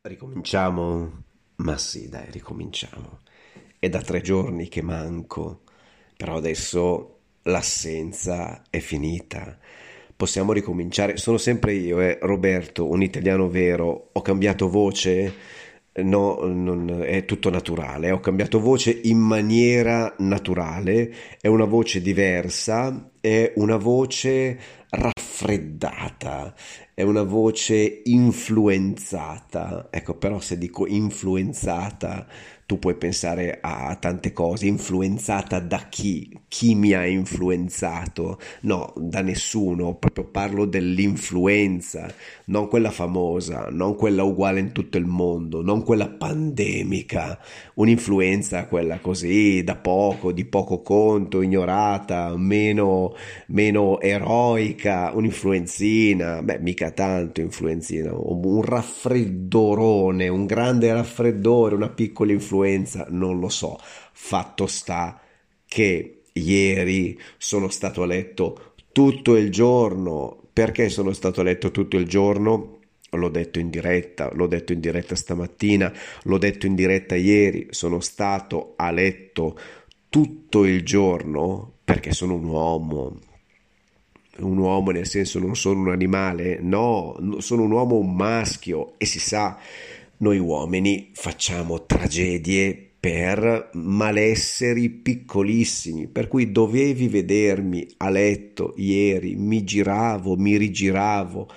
Ricominciamo? Ma sì, dai, ricominciamo. È da tre giorni che manco, però adesso l'assenza è finita. Possiamo ricominciare. Sono sempre io, eh, Roberto, un italiano vero. Ho cambiato voce? No, non, è tutto naturale. Ho cambiato voce in maniera naturale. È una voce diversa, è una voce raffreddata, è una voce influenzata. Ecco, però se dico influenzata, tu puoi pensare a tante cose. Influenzata da chi? Chi mi ha influenzato? No, da nessuno. Proprio parlo dell'influenza, non quella famosa, non quella uguale in tutto il mondo, non quella pandemica. Un'influenza, quella così, da poco, di poco conto, ignorata, meno, meno eroica. Un'influenzina, beh, mica tanto influenzina, un raffreddorone, un grande raffreddore, una piccola influenza, non lo so. Fatto sta che ieri sono stato a letto tutto il giorno. Perché sono stato a letto tutto il giorno? L'ho detto in diretta, l'ho detto in diretta stamattina, l'ho detto in diretta ieri, sono stato a letto tutto il giorno perché sono un uomo, un uomo nel senso non sono un animale, no, sono un uomo maschio e si sa, noi uomini facciamo tragedie per malesseri piccolissimi, per cui dovevi vedermi a letto ieri, mi giravo, mi rigiravo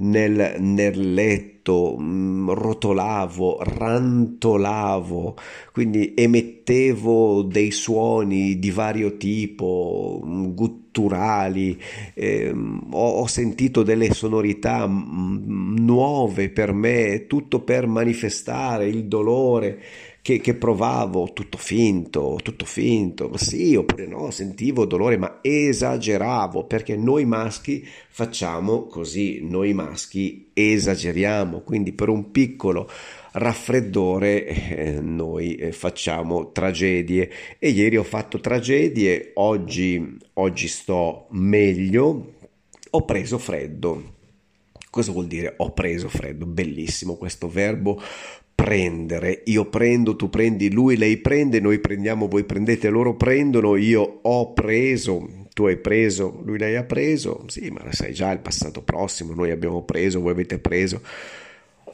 nel, nel letto, mm, rotolavo, rantolavo, quindi emettevo dei suoni di vario tipo, mm, gutturali, eh, ho, ho, sentito delle sonorità mm, nuove per me, tutto per manifestare il dolore che, che, provavo, tutto finto, tutto finto, ma sì, oppure no, sentivo dolore, ma esageravo, perché noi maschi facciamo così, noi maschi esageriamo, quindi per un piccolo raffreddore eh, noi eh, facciamo tragedie e ieri ho fatto tragedie, oggi, oggi sto meglio, ho preso freddo. Cosa vuol dire ho preso freddo? Bellissimo questo verbo prendere. Io prendo, tu prendi, lui, lei prende, noi prendiamo, voi prendete, loro prendono, io ho preso, tu hai preso, lui, lei ha preso. Sì, ma sai già il passato prossimo, noi abbiamo preso, voi avete preso.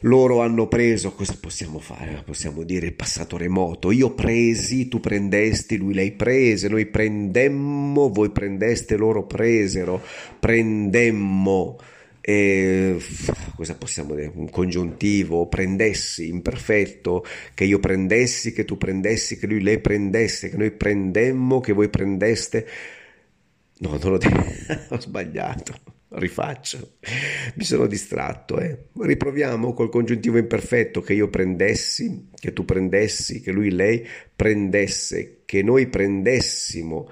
Loro hanno preso, cosa possiamo fare? Possiamo dire il passato remoto. Io presi, tu prendesti, lui lei prese, noi prendemmo, voi prendeste, loro presero, prendemmo eh, cosa possiamo dire, un congiuntivo, prendessi, imperfetto, che io prendessi, che tu prendessi, che lui lei prendesse, che noi prendemmo, che voi prendeste. No, non l'ho detto, ho sbagliato, rifaccio, mi sono distratto. Eh. Riproviamo col congiuntivo imperfetto, che io prendessi, che tu prendessi, che lui lei prendesse, che noi prendessimo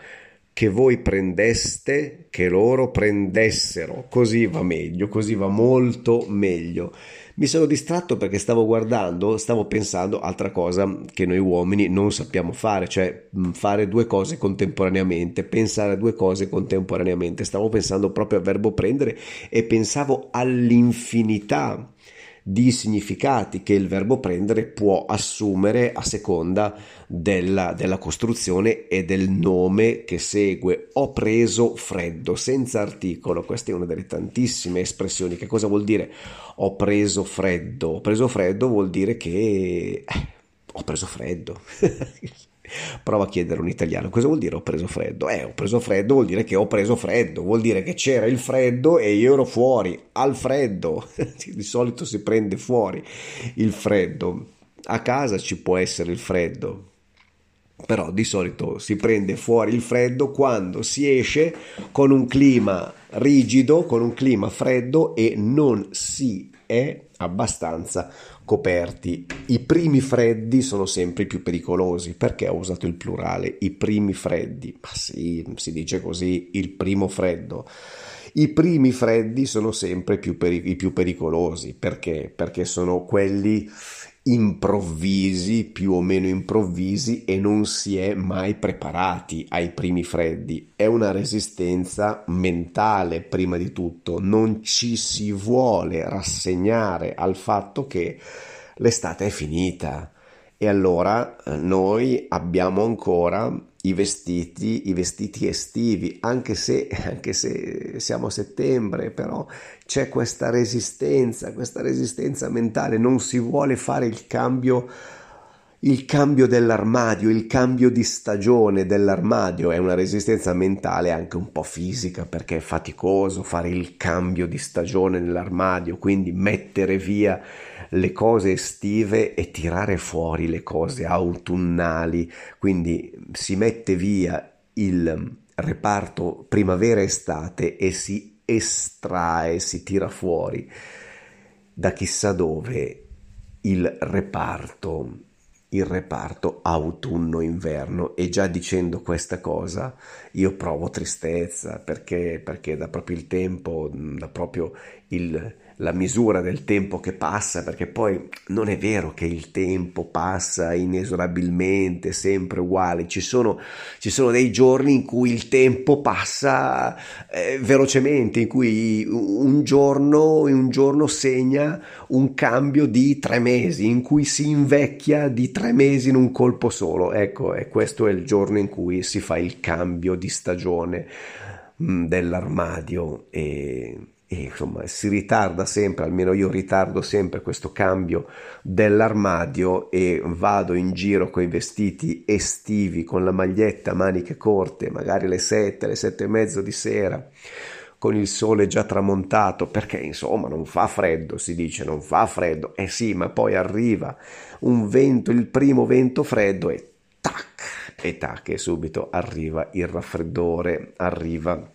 che voi prendeste, che loro prendessero, così va meglio, così va molto meglio. Mi sono distratto perché stavo guardando, stavo pensando altra cosa che noi uomini non sappiamo fare, cioè fare due cose contemporaneamente, pensare a due cose contemporaneamente. Stavo pensando proprio al verbo prendere e pensavo all'infinità di significati che il verbo prendere può assumere a seconda della, della costruzione e del nome che segue. Ho preso freddo, senza articolo. Questa è una delle tantissime espressioni. Che cosa vuol dire ho preso freddo? Ho preso freddo vuol dire che eh, ho preso freddo. Prova a chiedere un italiano cosa vuol dire ho preso freddo. Eh, ho preso freddo vuol dire che ho preso freddo, vuol dire che c'era il freddo e io ero fuori al freddo. Di solito si prende fuori il freddo. A casa ci può essere il freddo, però di solito si prende fuori il freddo quando si esce con un clima rigido, con un clima freddo e non si è abbastanza coperti. I primi freddi sono sempre i più pericolosi. Perché ho usato il plurale? I primi freddi. Ma sì, si dice così, il primo freddo. I primi freddi sono sempre più peri- i più pericolosi. Perché? Perché sono quelli improvvisi, più o meno improvvisi e non si è mai preparati ai primi freddi. È una resistenza mentale prima di tutto, non ci si vuole rassegnare al fatto che l'estate è finita e allora eh, noi abbiamo ancora i vestiti, i vestiti estivi, anche se, anche se siamo a settembre, però c'è questa resistenza, questa resistenza mentale, non si vuole fare il cambio il cambio dell'armadio, il cambio di stagione dell'armadio è una resistenza mentale anche un po' fisica perché è faticoso fare il cambio di stagione nell'armadio, quindi mettere via le cose estive e tirare fuori le cose autunnali, quindi si mette via il reparto primavera-estate e si estrae, si tira fuori da chissà dove il reparto il reparto autunno-inverno. E già dicendo questa cosa io provo tristezza perché, perché da proprio il tempo, da proprio il, la misura del tempo che passa, perché poi non è vero che il tempo passa inesorabilmente, sempre uguale, ci sono, ci sono dei giorni in cui il tempo passa eh, velocemente, in cui un giorno, un giorno segna un cambio di tre mesi, in cui si invecchia di tre mesi in un colpo solo. Ecco, e questo è il giorno in cui si fa il cambio di stagione mm, dell'armadio e e insomma si ritarda sempre, almeno io ritardo sempre questo cambio dell'armadio e vado in giro con i vestiti estivi, con la maglietta maniche corte, magari alle 7, alle 7 e mezzo di sera, con il sole già tramontato, perché insomma non fa freddo, si dice non fa freddo, eh sì, ma poi arriva un vento, il primo vento freddo e tac, e tac, e subito arriva il raffreddore, arriva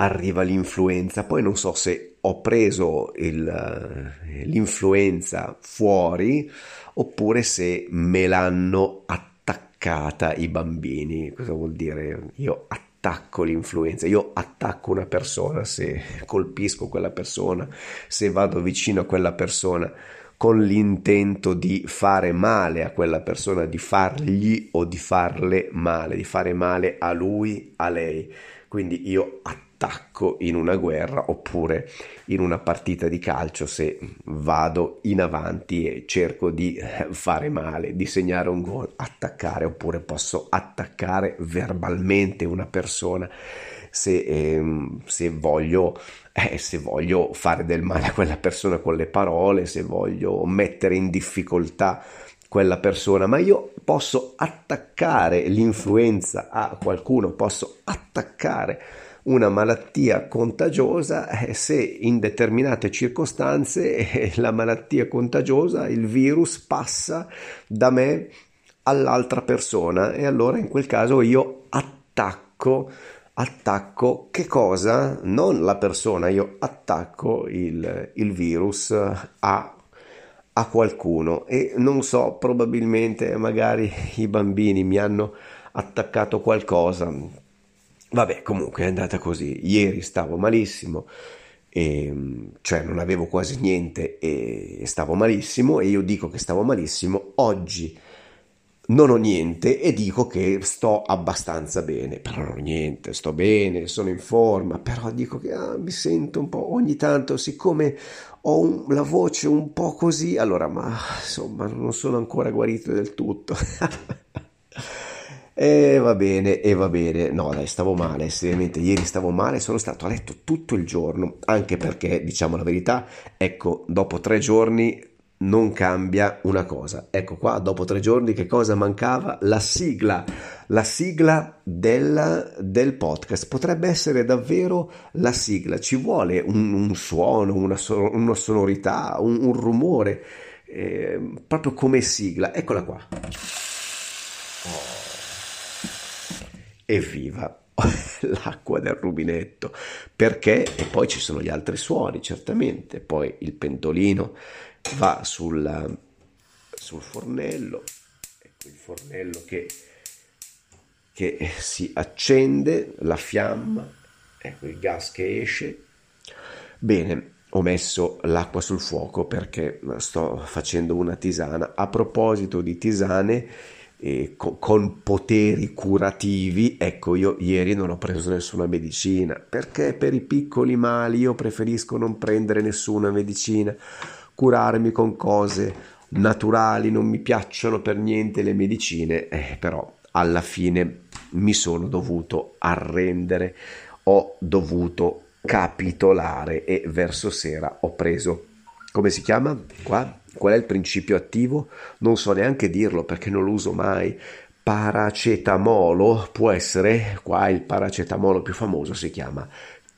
arriva l'influenza. Poi non so se ho preso il, eh, l'influenza fuori oppure se me l'hanno attaccata i bambini. Cosa vuol dire? Io attacco l'influenza, io attacco una persona se colpisco quella persona, se vado vicino a quella persona con l'intento di fare male a quella persona, di fargli o di farle male, di fare male a lui, a lei. Quindi io attacco attacco in una guerra oppure in una partita di calcio se vado in avanti e cerco di eh, fare male, di segnare un gol, attaccare oppure posso attaccare verbalmente una persona se, ehm, se, voglio, eh, se voglio fare del male a quella persona con le parole, se voglio mettere in difficoltà quella persona, ma io posso attaccare l'influenza a qualcuno, posso attaccare una malattia contagiosa eh, se in determinate circostanze eh, la malattia contagiosa, il virus passa da me all'altra persona. E allora in quel caso io attacco attacco che cosa? Non la persona, io attacco il, il virus a, a qualcuno. E non so, probabilmente magari i bambini mi hanno attaccato qualcosa Vabbè, comunque è andata così. Ieri stavo malissimo e, cioè non avevo quasi niente e stavo malissimo e io dico che stavo malissimo, oggi non ho niente e dico che sto abbastanza bene, però non ho niente, sto bene, sono in forma, però dico che ah, mi sento un po' ogni tanto, siccome ho un, la voce un po' così, allora ma insomma non sono ancora guarito del tutto. E va bene, e va bene. No, dai, stavo male, seriamente, ieri stavo male, sono stato a letto tutto il giorno, anche perché, diciamo la verità, ecco, dopo tre giorni non cambia una cosa. Ecco qua, dopo tre giorni, che cosa mancava? La sigla, la sigla del, del podcast. Potrebbe essere davvero la sigla. Ci vuole un, un suono, una, una sonorità, un, un rumore, eh, proprio come sigla. Eccola qua. Oh evviva l'acqua del rubinetto. Perché? E poi ci sono gli altri suoni certamente. Poi il pentolino va sul, sul fornello ecco il fornello che, che si accende la fiamma ecco il gas che esce. Bene ho messo l'acqua sul fuoco perché sto facendo una tisana. A proposito di tisane eh, con, con poteri curativi, ecco io ieri non ho preso nessuna medicina, perché per i piccoli mali io preferisco non prendere nessuna medicina, curarmi con cose naturali, non mi piacciono per niente le medicine, eh, però alla fine mi sono dovuto arrendere, ho dovuto capitolare e verso sera ho preso, come si chiama qua? Qual è il principio attivo? Non so neanche dirlo perché non lo uso mai. Paracetamolo può essere, qua il paracetamolo più famoso si chiama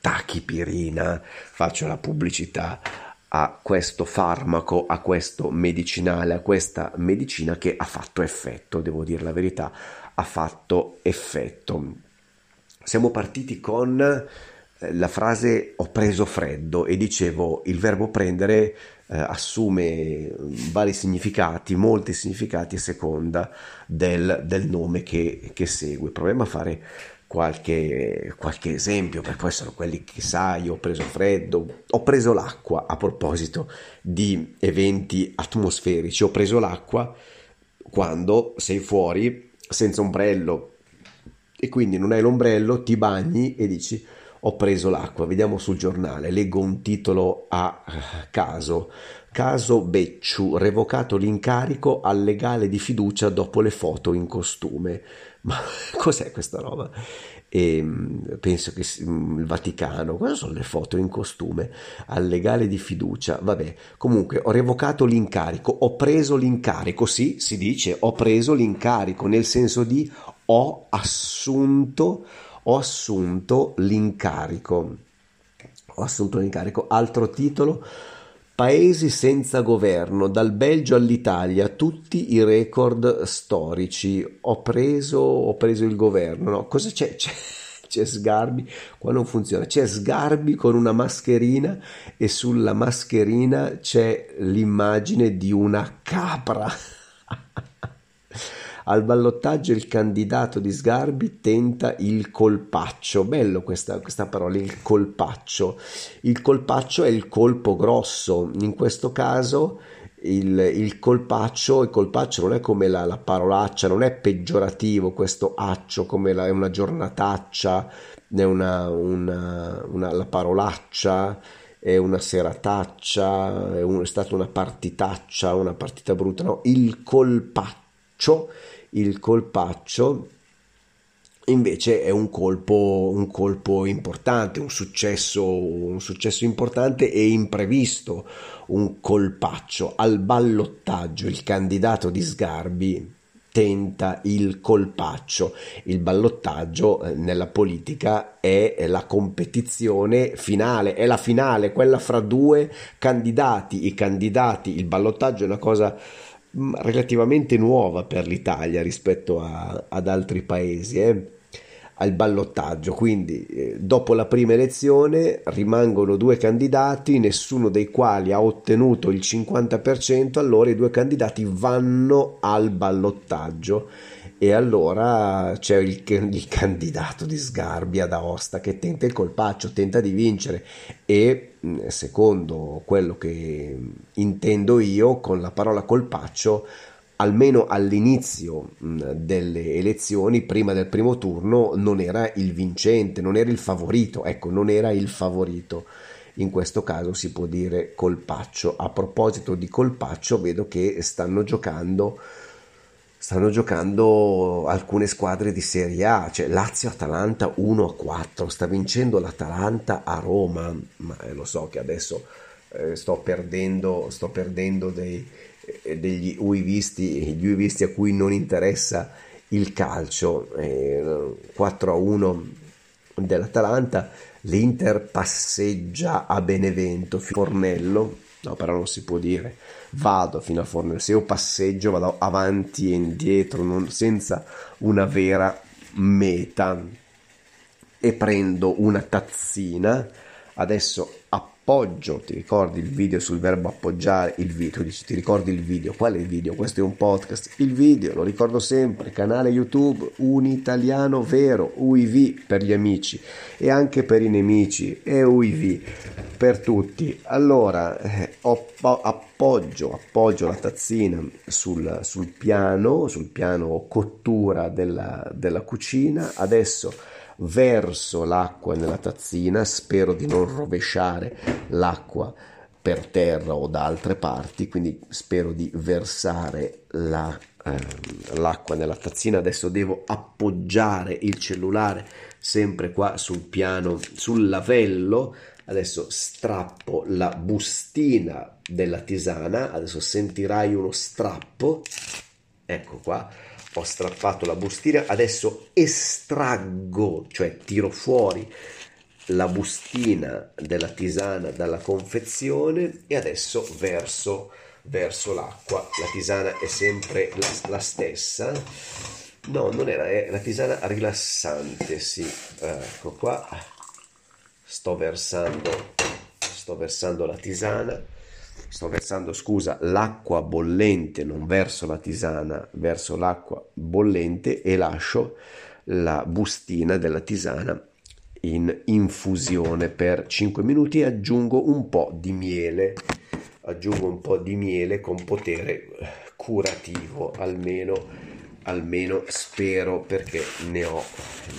tachipirina. Faccio la pubblicità a questo farmaco, a questo medicinale, a questa medicina che ha fatto effetto, devo dire la verità, ha fatto effetto. Siamo partiti con eh, la frase ho preso freddo e dicevo il verbo prendere eh, assume vari significati, molti significati a seconda del, del nome che, che, segue. Proviamo a fare qualche, qualche esempio, perché poi sono quelli che sai, ho preso freddo, ho preso l'acqua a proposito di eventi atmosferici, ho preso l'acqua quando sei fuori senza ombrello e quindi non hai l'ombrello, ti bagni e dici ho preso l'acqua, vediamo sul giornale, leggo un titolo a caso. Caso Becciu, revocato l'incarico al legale di fiducia dopo le foto in costume. Ma cos'è questa roba? E, ehm, penso che mm, il Vaticano, cosa sono le foto in costume al legale di fiducia? Vabbè, comunque ho revocato l'incarico, ho preso l'incarico, sì, si dice ho preso l'incarico, nel senso di ho assunto ho assunto l'incarico. Ho assunto l'incarico. Altro titolo. Paesi senza governo, dal Belgio all'Italia, tutti i record storici. Ho preso, ho preso il governo. No, cosa c'è? C'è, c'è Sgarbi, qua non funziona. C'è Sgarbi con una mascherina e sulla mascherina c'è l'immagine di una capra. Al ballottaggio il candidato di Sgarbi tenta il colpaccio. Bello questa, questa parola, il colpaccio. Il colpaccio è il colpo grosso. In questo caso il, il, colpaccio, il colpaccio non è come la, la, parolaccia, non è peggiorativo questo accio come la, è una giornataccia, è una, una, una, la parolaccia, è una serataccia, è, un, è stata una partitaccia, una partita brutta, no, il colpaccio il colpaccio invece è un colpo, un colpo importante, un successo, un successo importante e imprevisto, un colpaccio. Al ballottaggio il candidato di Sgarbi tenta il colpaccio. Il ballottaggio eh, nella politica è la competizione finale, è la finale, quella fra due candidati. I candidati, il ballottaggio è una cosa relativamente nuova per l'Italia rispetto a, ad altri paesi, eh? al ballottaggio. Quindi, eh, dopo la prima elezione rimangono due candidati, nessuno dei quali ha ottenuto il 50%, allora i due candidati vanno al ballottaggio e allora c'è il, il, candidato di Sgarbia d'Aosta che tenta il colpaccio, tenta di vincere e secondo quello che intendo io con la parola colpaccio almeno all'inizio delle elezioni, prima del primo turno, non era il vincente, non era il favorito, ecco, non era il favorito. In questo caso si può dire colpaccio. A proposito di colpaccio, vedo che stanno giocando stanno giocando alcune squadre di Serie A, cioè Lazio-Atalanta 1-4, sta vincendo l'Atalanta a Roma, ma eh, lo so che adesso eh, sto perdendo, sto perdendo dei, eh, degli uivisti, gli uivisti a cui non interessa il calcio, 4-1 dell'Atalanta, l'Inter passeggia a Benevento, Fornello, no però non si può dire, vado fino a Fornello, se io passeggio vado avanti e indietro non, senza una vera meta. E prendo una tazzina, adesso appoggio, ti ricordi il video sul verbo appoggiare il video, dici ti ricordi il video, qual è il video? Questo è un podcast, il video lo ricordo sempre, canale YouTube Un Italiano Vero, UIV per gli amici e anche per i nemici e UIV per tutti. Allora, eh, appoggio, appoggio la tazzina sul, sul, piano, sul piano cottura della, della cucina, adesso verso l'acqua nella tazzina, spero di non rovesciare l'acqua per terra o da altre parti, quindi spero di versare la, eh, l'acqua nella tazzina. Adesso devo appoggiare il cellulare sempre qua sul piano, sul lavello. Adesso strappo la bustina della tisana, adesso sentirai uno strappo, ecco qua ho strappato la bustina, adesso estraggo, cioè tiro fuori la bustina della tisana dalla confezione e adesso verso, verso l'acqua. La tisana è sempre la, la stessa. No, non era, è la tisana rilassante, sì. Ecco qua. Sto versando, sto versando la tisana sto versando, scusa, l'acqua bollente, non verso la tisana, verso l'acqua bollente e lascio la bustina della tisana in infusione per 5 minuti e aggiungo un po' di miele, aggiungo un po' di miele con potere curativo, almeno, almeno spero perché ne ho,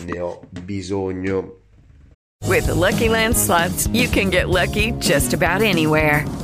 ne ho bisogno. With the Lucky Land slots, you can get lucky just about anywhere.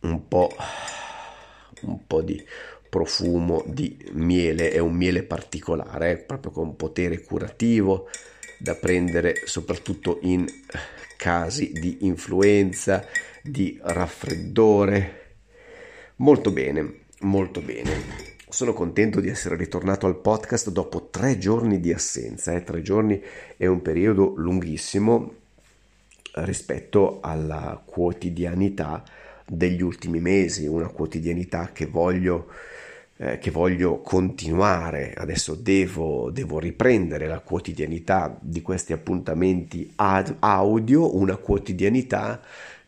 un po', un po' di profumo di miele, è un miele particolare, eh, proprio con potere curativo da prendere soprattutto in casi di influenza, di raffreddore. Molto bene, molto bene. Sono contento di essere ritornato al podcast dopo tre giorni di assenza. Eh. Tre giorni è un periodo lunghissimo rispetto alla quotidianità degli ultimi mesi, una quotidianità che voglio, eh, che voglio continuare. Adesso devo, devo, riprendere la quotidianità di questi appuntamenti ad audio, una quotidianità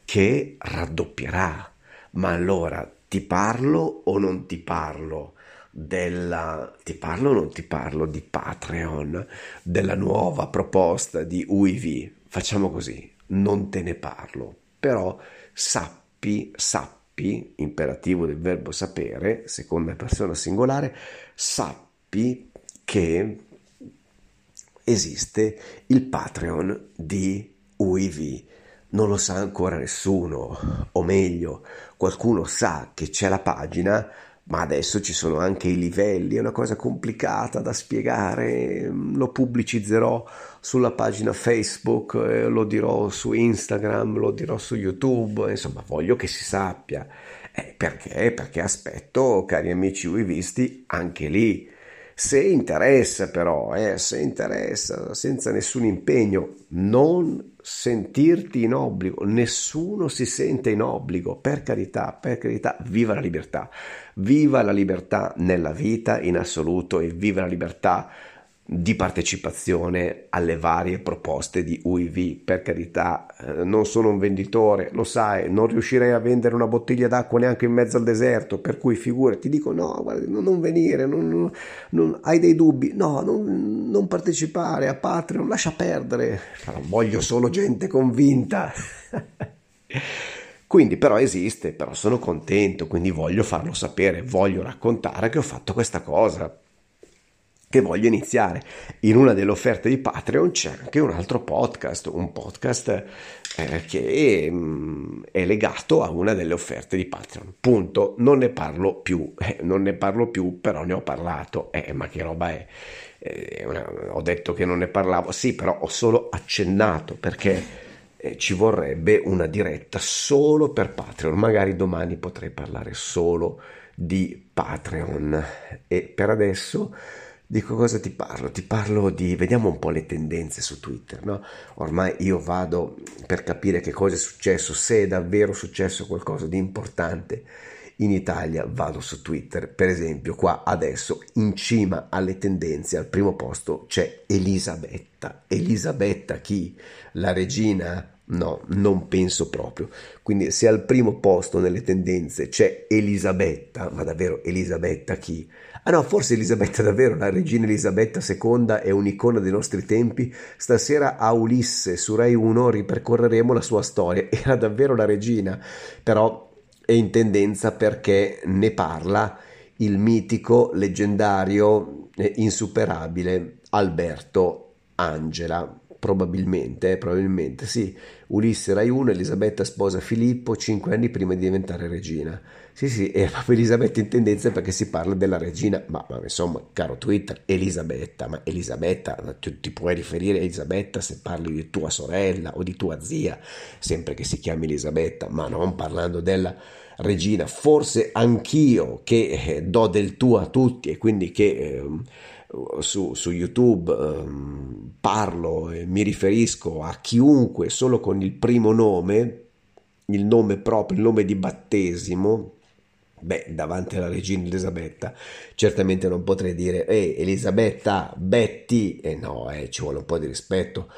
che raddoppierà. Ma allora ti parlo o non ti parlo? Della, ti parlo o non ti parlo di Patreon, della nuova proposta di UIV. Facciamo così, non te ne parlo, però sappi sappi, sappi, imperativo del verbo sapere, seconda persona singolare, sappi che esiste il Patreon di UIV. Non lo sa ancora nessuno, o meglio, qualcuno sa che c'è la pagina, ma adesso ci sono anche i livelli, è una cosa complicata da spiegare, lo pubblicizzerò sulla pagina Facebook, eh, lo dirò su Instagram, lo dirò su YouTube, insomma voglio che si sappia. Eh, perché? Perché aspetto, cari amici visti, anche lì Se interessa però, eh, se interessa senza nessun impegno, non sentirti in obbligo, nessuno si sente in obbligo, per carità, per carità, viva la libertà, viva la libertà nella vita in assoluto e viva la libertà di partecipazione alle varie proposte di UIV. Per carità, eh, non sono un venditore, lo sai, non riuscirei a vendere una bottiglia d'acqua neanche in mezzo al deserto, per cui figura, ti dico no, guarda, non venire, non, non, non, hai dei dubbi, no, non, partecipare a Patreon, lascia perdere, voglio solo gente convinta. Quindi però esiste, però sono contento, quindi voglio farlo sapere, voglio raccontare che ho fatto questa cosa che voglio iniziare. In una delle offerte di Patreon c'è anche un altro podcast, un podcast eh, che mh, mm, è legato a una delle offerte di Patreon. Punto. Non ne parlo più, eh, non ne parlo più, però ne ho parlato. Eh, ma che roba è? Eh, una, ho detto che non ne parlavo, sì, però ho solo accennato perché eh, ci vorrebbe una diretta solo per Patreon. Magari domani potrei parlare solo di Patreon. E per adesso di cosa ti parlo? Ti parlo di, vediamo un po' le tendenze su Twitter, no? Ormai io vado per capire che cosa è successo, se è davvero successo qualcosa di importante in Italia, vado su Twitter, per esempio qua adesso in cima alle tendenze, al primo posto c'è Elisabetta. Elisabetta chi? La regina? No, non penso proprio. Quindi se al primo posto nelle tendenze c'è Elisabetta, ma davvero Elisabetta chi? Ah no, forse Elisabetta davvero, la regina Elisabetta II è un'icona dei nostri tempi. Stasera a Ulisse su Rai 1 ripercorreremo la sua storia. Era davvero la regina, però è in tendenza perché ne parla il mitico, leggendario, insuperabile Alberto Angela. Probabilmente, probabilmente sì. Ulisse Rai 1, Elisabetta sposa Filippo cinque anni prima di diventare regina. Sì, sì, è proprio Elisabetta in tendenza perché si parla della regina, ma, ma insomma, caro Twitter, Elisabetta, ma Elisabetta, tu ti puoi riferire a Elisabetta se parli di tua sorella o di tua zia, sempre che si chiami Elisabetta, ma non parlando della regina. Forse anch'io che eh, do del tuo a tutti e quindi che... Eh, su, su, YouTube eh, parlo e mi riferisco a chiunque solo con il primo nome, il nome proprio, il nome di battesimo, Beh, davanti alla regina Elisabetta, certamente non potrei dire, ehi Elisabetta, Betty, e eh no, eh, ci vuole un po' di rispetto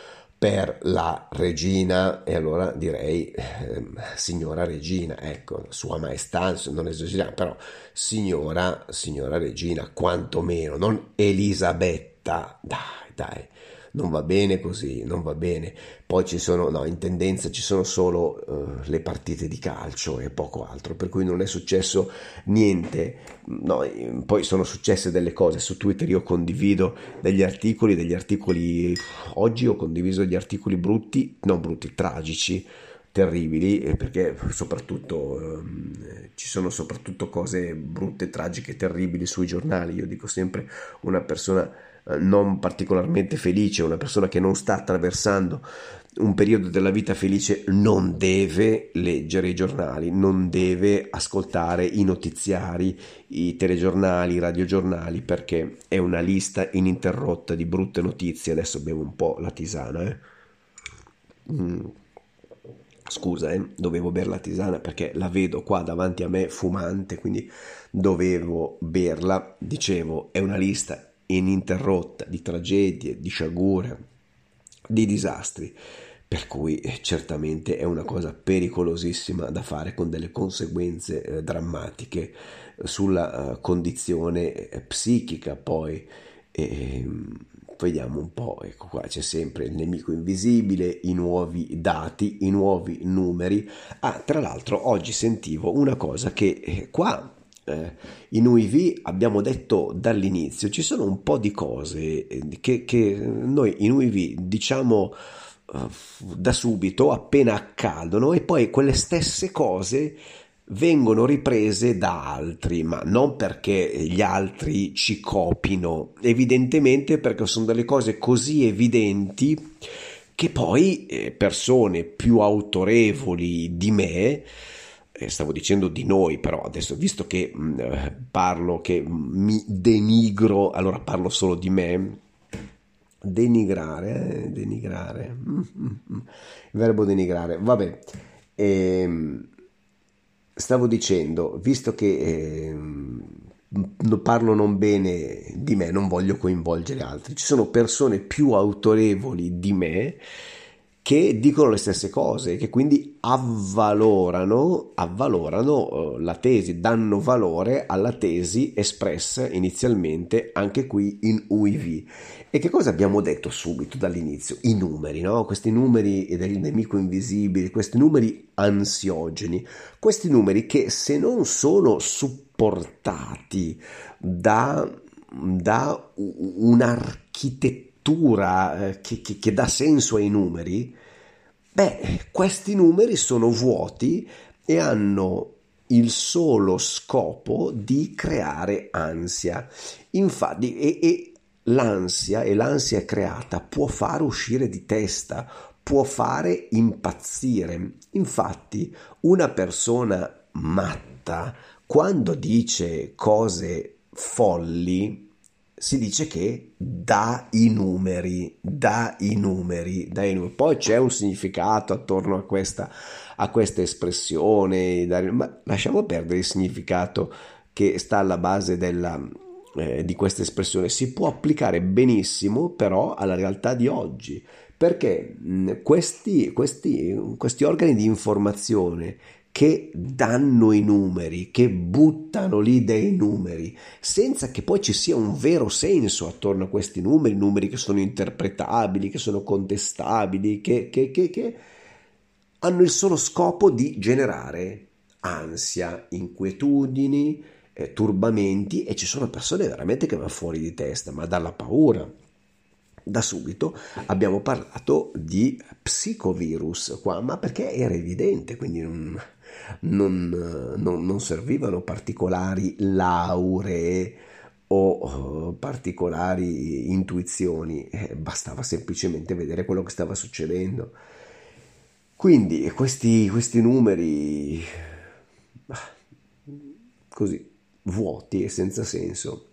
per la regina, e allora direi eh, signora regina, ecco, sua maestà, non esageriamo, però signora, signora regina, quantomeno, non Elisabetta, dai, dai non va bene così, non va bene. Poi ci sono, no, in tendenza ci sono solo uh, le partite di calcio e poco altro, per cui non è successo niente. No, poi sono successe delle cose su Twitter, io condivido degli articoli, degli articoli, oggi ho condiviso degli articoli brutti, non brutti, tragici, terribili eh, perché soprattutto ehm, ci sono soprattutto cose brutte, tragiche, terribili sui giornali. Io dico sempre una persona eh, non particolarmente felice, una persona che non sta attraversando un periodo della vita felice non deve leggere i giornali, non deve ascoltare i notiziari, i telegiornali, i radiogiornali, perché è una lista ininterrotta di brutte notizie. Adesso bevo un po' la tisana, eh. Mm. Scusa, eh, dovevo bere la tisana perché la vedo qua davanti a me fumante, quindi dovevo berla. Dicevo, è una lista ininterrotta di tragedie, di sciagure, di disastri, per cui eh, certamente è una cosa pericolosissima da fare con delle conseguenze eh, drammatiche sulla uh, condizione eh, psichica poi. E, vediamo un po', ecco qua c'è sempre il nemico invisibile, i nuovi dati, i nuovi numeri. Ah, tra l'altro oggi sentivo una cosa che eh, qua eh, in UIV abbiamo detto dall'inizio, ci sono un po' di cose eh, che, che noi in UIV diciamo uh, da subito, appena accadono, e poi quelle stesse cose vengono riprese da altri, ma non perché gli altri ci copino, evidentemente perché sono delle cose così evidenti che poi eh, persone più autorevoli di me stavo dicendo di noi, però adesso visto che mh, mm, eh, parlo, che mi denigro, allora parlo solo di me. Denigrare, eh? denigrare, mm, mm, verbo denigrare, vabbè. Ehm, stavo dicendo, visto che eh, parlo non bene di me, non voglio coinvolgere altri, ci sono persone più autorevoli di me che dicono le stesse cose, che quindi avvalorano, avvalorano eh, la tesi, danno valore alla tesi espressa inizialmente anche qui in UIV. E che cosa abbiamo detto subito dall'inizio? I numeri, no? questi numeri del nemico invisibile, questi numeri ansiogeni, questi numeri che se non sono supportati da, da un'architettura, struttura eh, che, che, che dà senso ai numeri, beh, questi numeri sono vuoti e hanno il solo scopo di creare ansia. Infatti, e, e l'ansia e l'ansia creata può fare uscire di testa, può fare impazzire. Infatti, una persona matta, quando dice cose folli, si dice che dà i numeri, dà i numeri, dà i numeri. Poi c'è un significato attorno a questa, a questa espressione, ma lasciamo perdere il significato che sta alla base della, eh, di questa espressione. Si può applicare benissimo però alla realtà di oggi perché questi, questi, questi organi di informazione che danno i numeri, che buttano lì dei numeri, senza che poi ci sia un vero senso attorno a questi numeri, numeri che sono interpretabili, che sono contestabili, che, che, che, che hanno il solo scopo di generare ansia, inquietudini, eh, turbamenti e ci sono persone veramente che vanno fuori di testa, ma dalla paura. Da subito abbiamo parlato di psicovirus qua, ma perché era evidente, quindi non, non, non, non servivano particolari lauree o particolari intuizioni, eh, bastava semplicemente vedere quello che stava succedendo. Quindi questi, questi numeri così vuoti e senza senso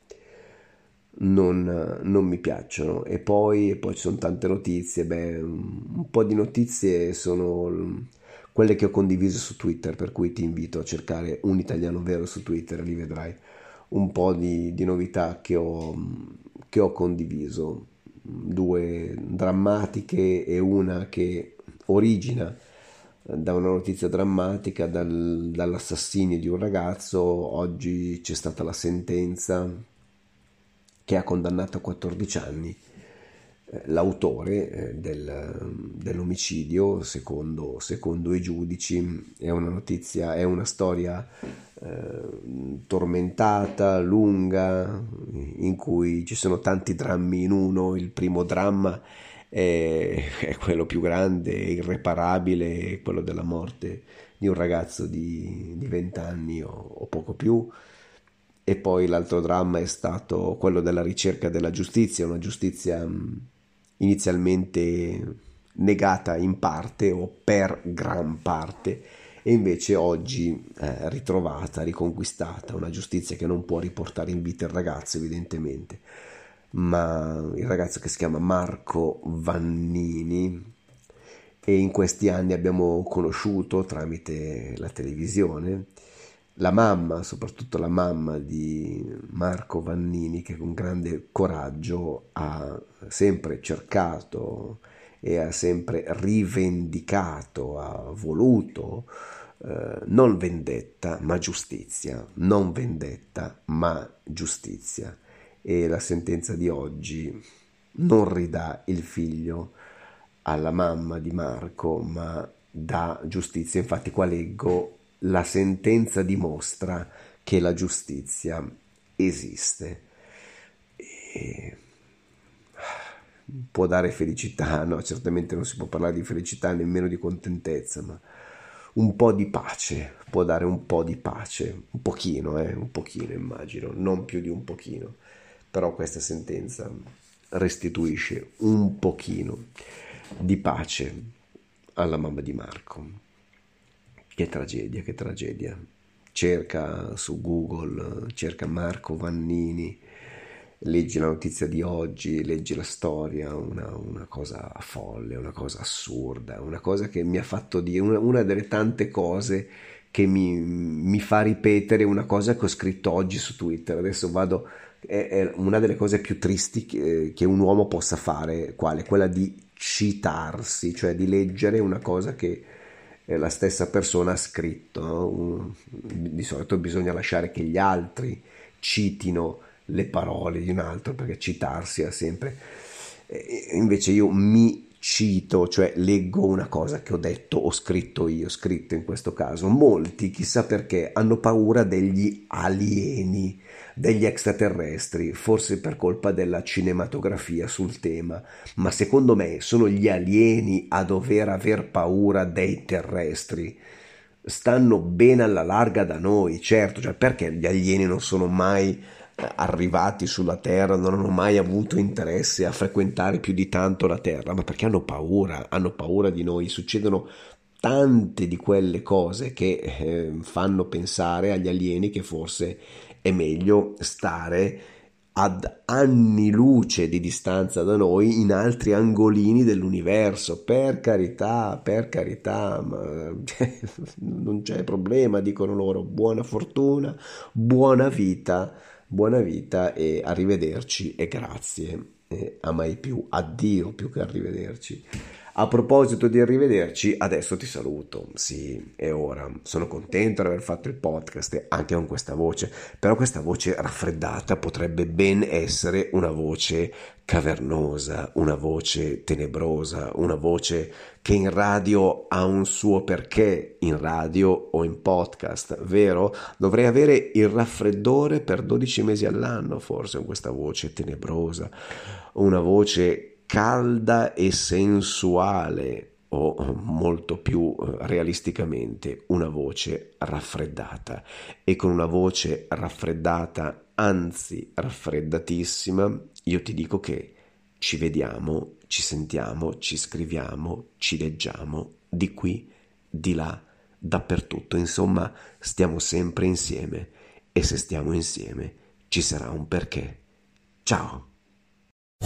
non, non mi piacciono e poi, e poi, ci sono tante notizie, beh, un po' di notizie sono quelle che ho condiviso su Twitter, per cui ti invito a cercare un italiano vero su Twitter, lì vedrai un po' di, di novità che ho, che ho condiviso, due drammatiche e una che origina da una notizia drammatica dal, dall'assassinio di un ragazzo, oggi c'è stata la sentenza che ha condannato a 14 anni l'autore eh, del, dell'omicidio, secondo, secondo, i giudici, è una notizia, è una storia eh, tormentata, lunga, in cui ci sono tanti drammi in uno. Il primo dramma è, è quello più grande, irreparabile, quello della morte di un ragazzo di, di 20 anni o, o poco più e poi l'altro dramma è stato quello della ricerca della giustizia, una giustizia inizialmente negata in parte o per gran parte e invece oggi eh, ritrovata, riconquistata, una giustizia che non può riportare in vita il ragazzo evidentemente, ma il ragazzo che si chiama Marco Vannini e in questi anni abbiamo conosciuto tramite la televisione la mamma, soprattutto la mamma di Marco Vannini, che con grande coraggio ha sempre cercato e ha sempre rivendicato, ha voluto eh, non vendetta ma giustizia, non vendetta ma giustizia. E la sentenza di oggi non ridà il figlio alla mamma di Marco, ma dà giustizia. Infatti qua leggo la sentenza dimostra che la giustizia esiste. E può dare felicità, no, certamente non si può parlare di felicità nemmeno di contentezza, ma un po' di pace, può dare un po' di pace, un pochino, eh, un pochino immagino, non più di un pochino, però questa sentenza restituisce un pochino di pace alla mamma di Marco Che tragedia, che tragedia. Cerca su Google, cerca Marco Vannini, leggi la notizia di oggi, leggi la storia, una, una cosa folle, una cosa assurda, una cosa che mi ha fatto dire, una, una delle tante cose che mi, mi, fa ripetere una cosa che ho scritto oggi su Twitter. Adesso vado, è, è una delle cose più tristi che, che, un uomo possa fare, quale? Quella di citarsi, cioè di leggere una cosa che la stessa persona ha scritto. Di solito bisogna lasciare che gli altri citino le parole di un altro perché citarsi è sempre... Invece io mi cito, cioè leggo una cosa che ho detto o scritto io, scritto in questo caso. Molti, chissà perché, hanno paura degli alieni, degli extraterrestri, forse per colpa della cinematografia sul tema, ma secondo me sono gli alieni a dover aver paura dei terrestri. Stanno ben alla larga da noi, certo, cioè perché gli alieni non sono mai arrivati sulla Terra non hanno mai avuto interesse a frequentare più di tanto la Terra, ma perché hanno paura, hanno paura di noi, succedono tante di quelle cose che eh, fanno pensare agli alieni che forse è meglio stare ad anni luce di distanza da noi in altri angolini dell'universo. Per carità, per carità, ma non c'è problema, dicono loro. Buona fortuna, buona vita buona vita e arrivederci e grazie. E a mai più, addio più che arrivederci. A proposito di arrivederci, adesso ti saluto. Sì, è ora. Sono contento di aver fatto il podcast anche con questa voce, però questa voce raffreddata potrebbe ben essere una voce cavernosa, una voce tenebrosa, una voce che in radio ha un suo perché in radio o in podcast, vero? Dovrei avere il raffreddore per 12 mesi all'anno, forse, con questa voce tenebrosa, una voce calda e sensuale o molto più eh, realisticamente una voce raffreddata. E con una voce raffreddata anzi raffreddatissima io ti dico che ci vediamo ci sentiamo ci scriviamo ci leggiamo di qui di là dappertutto. Insomma stiamo sempre insieme e se stiamo insieme ci sarà un perché. Ciao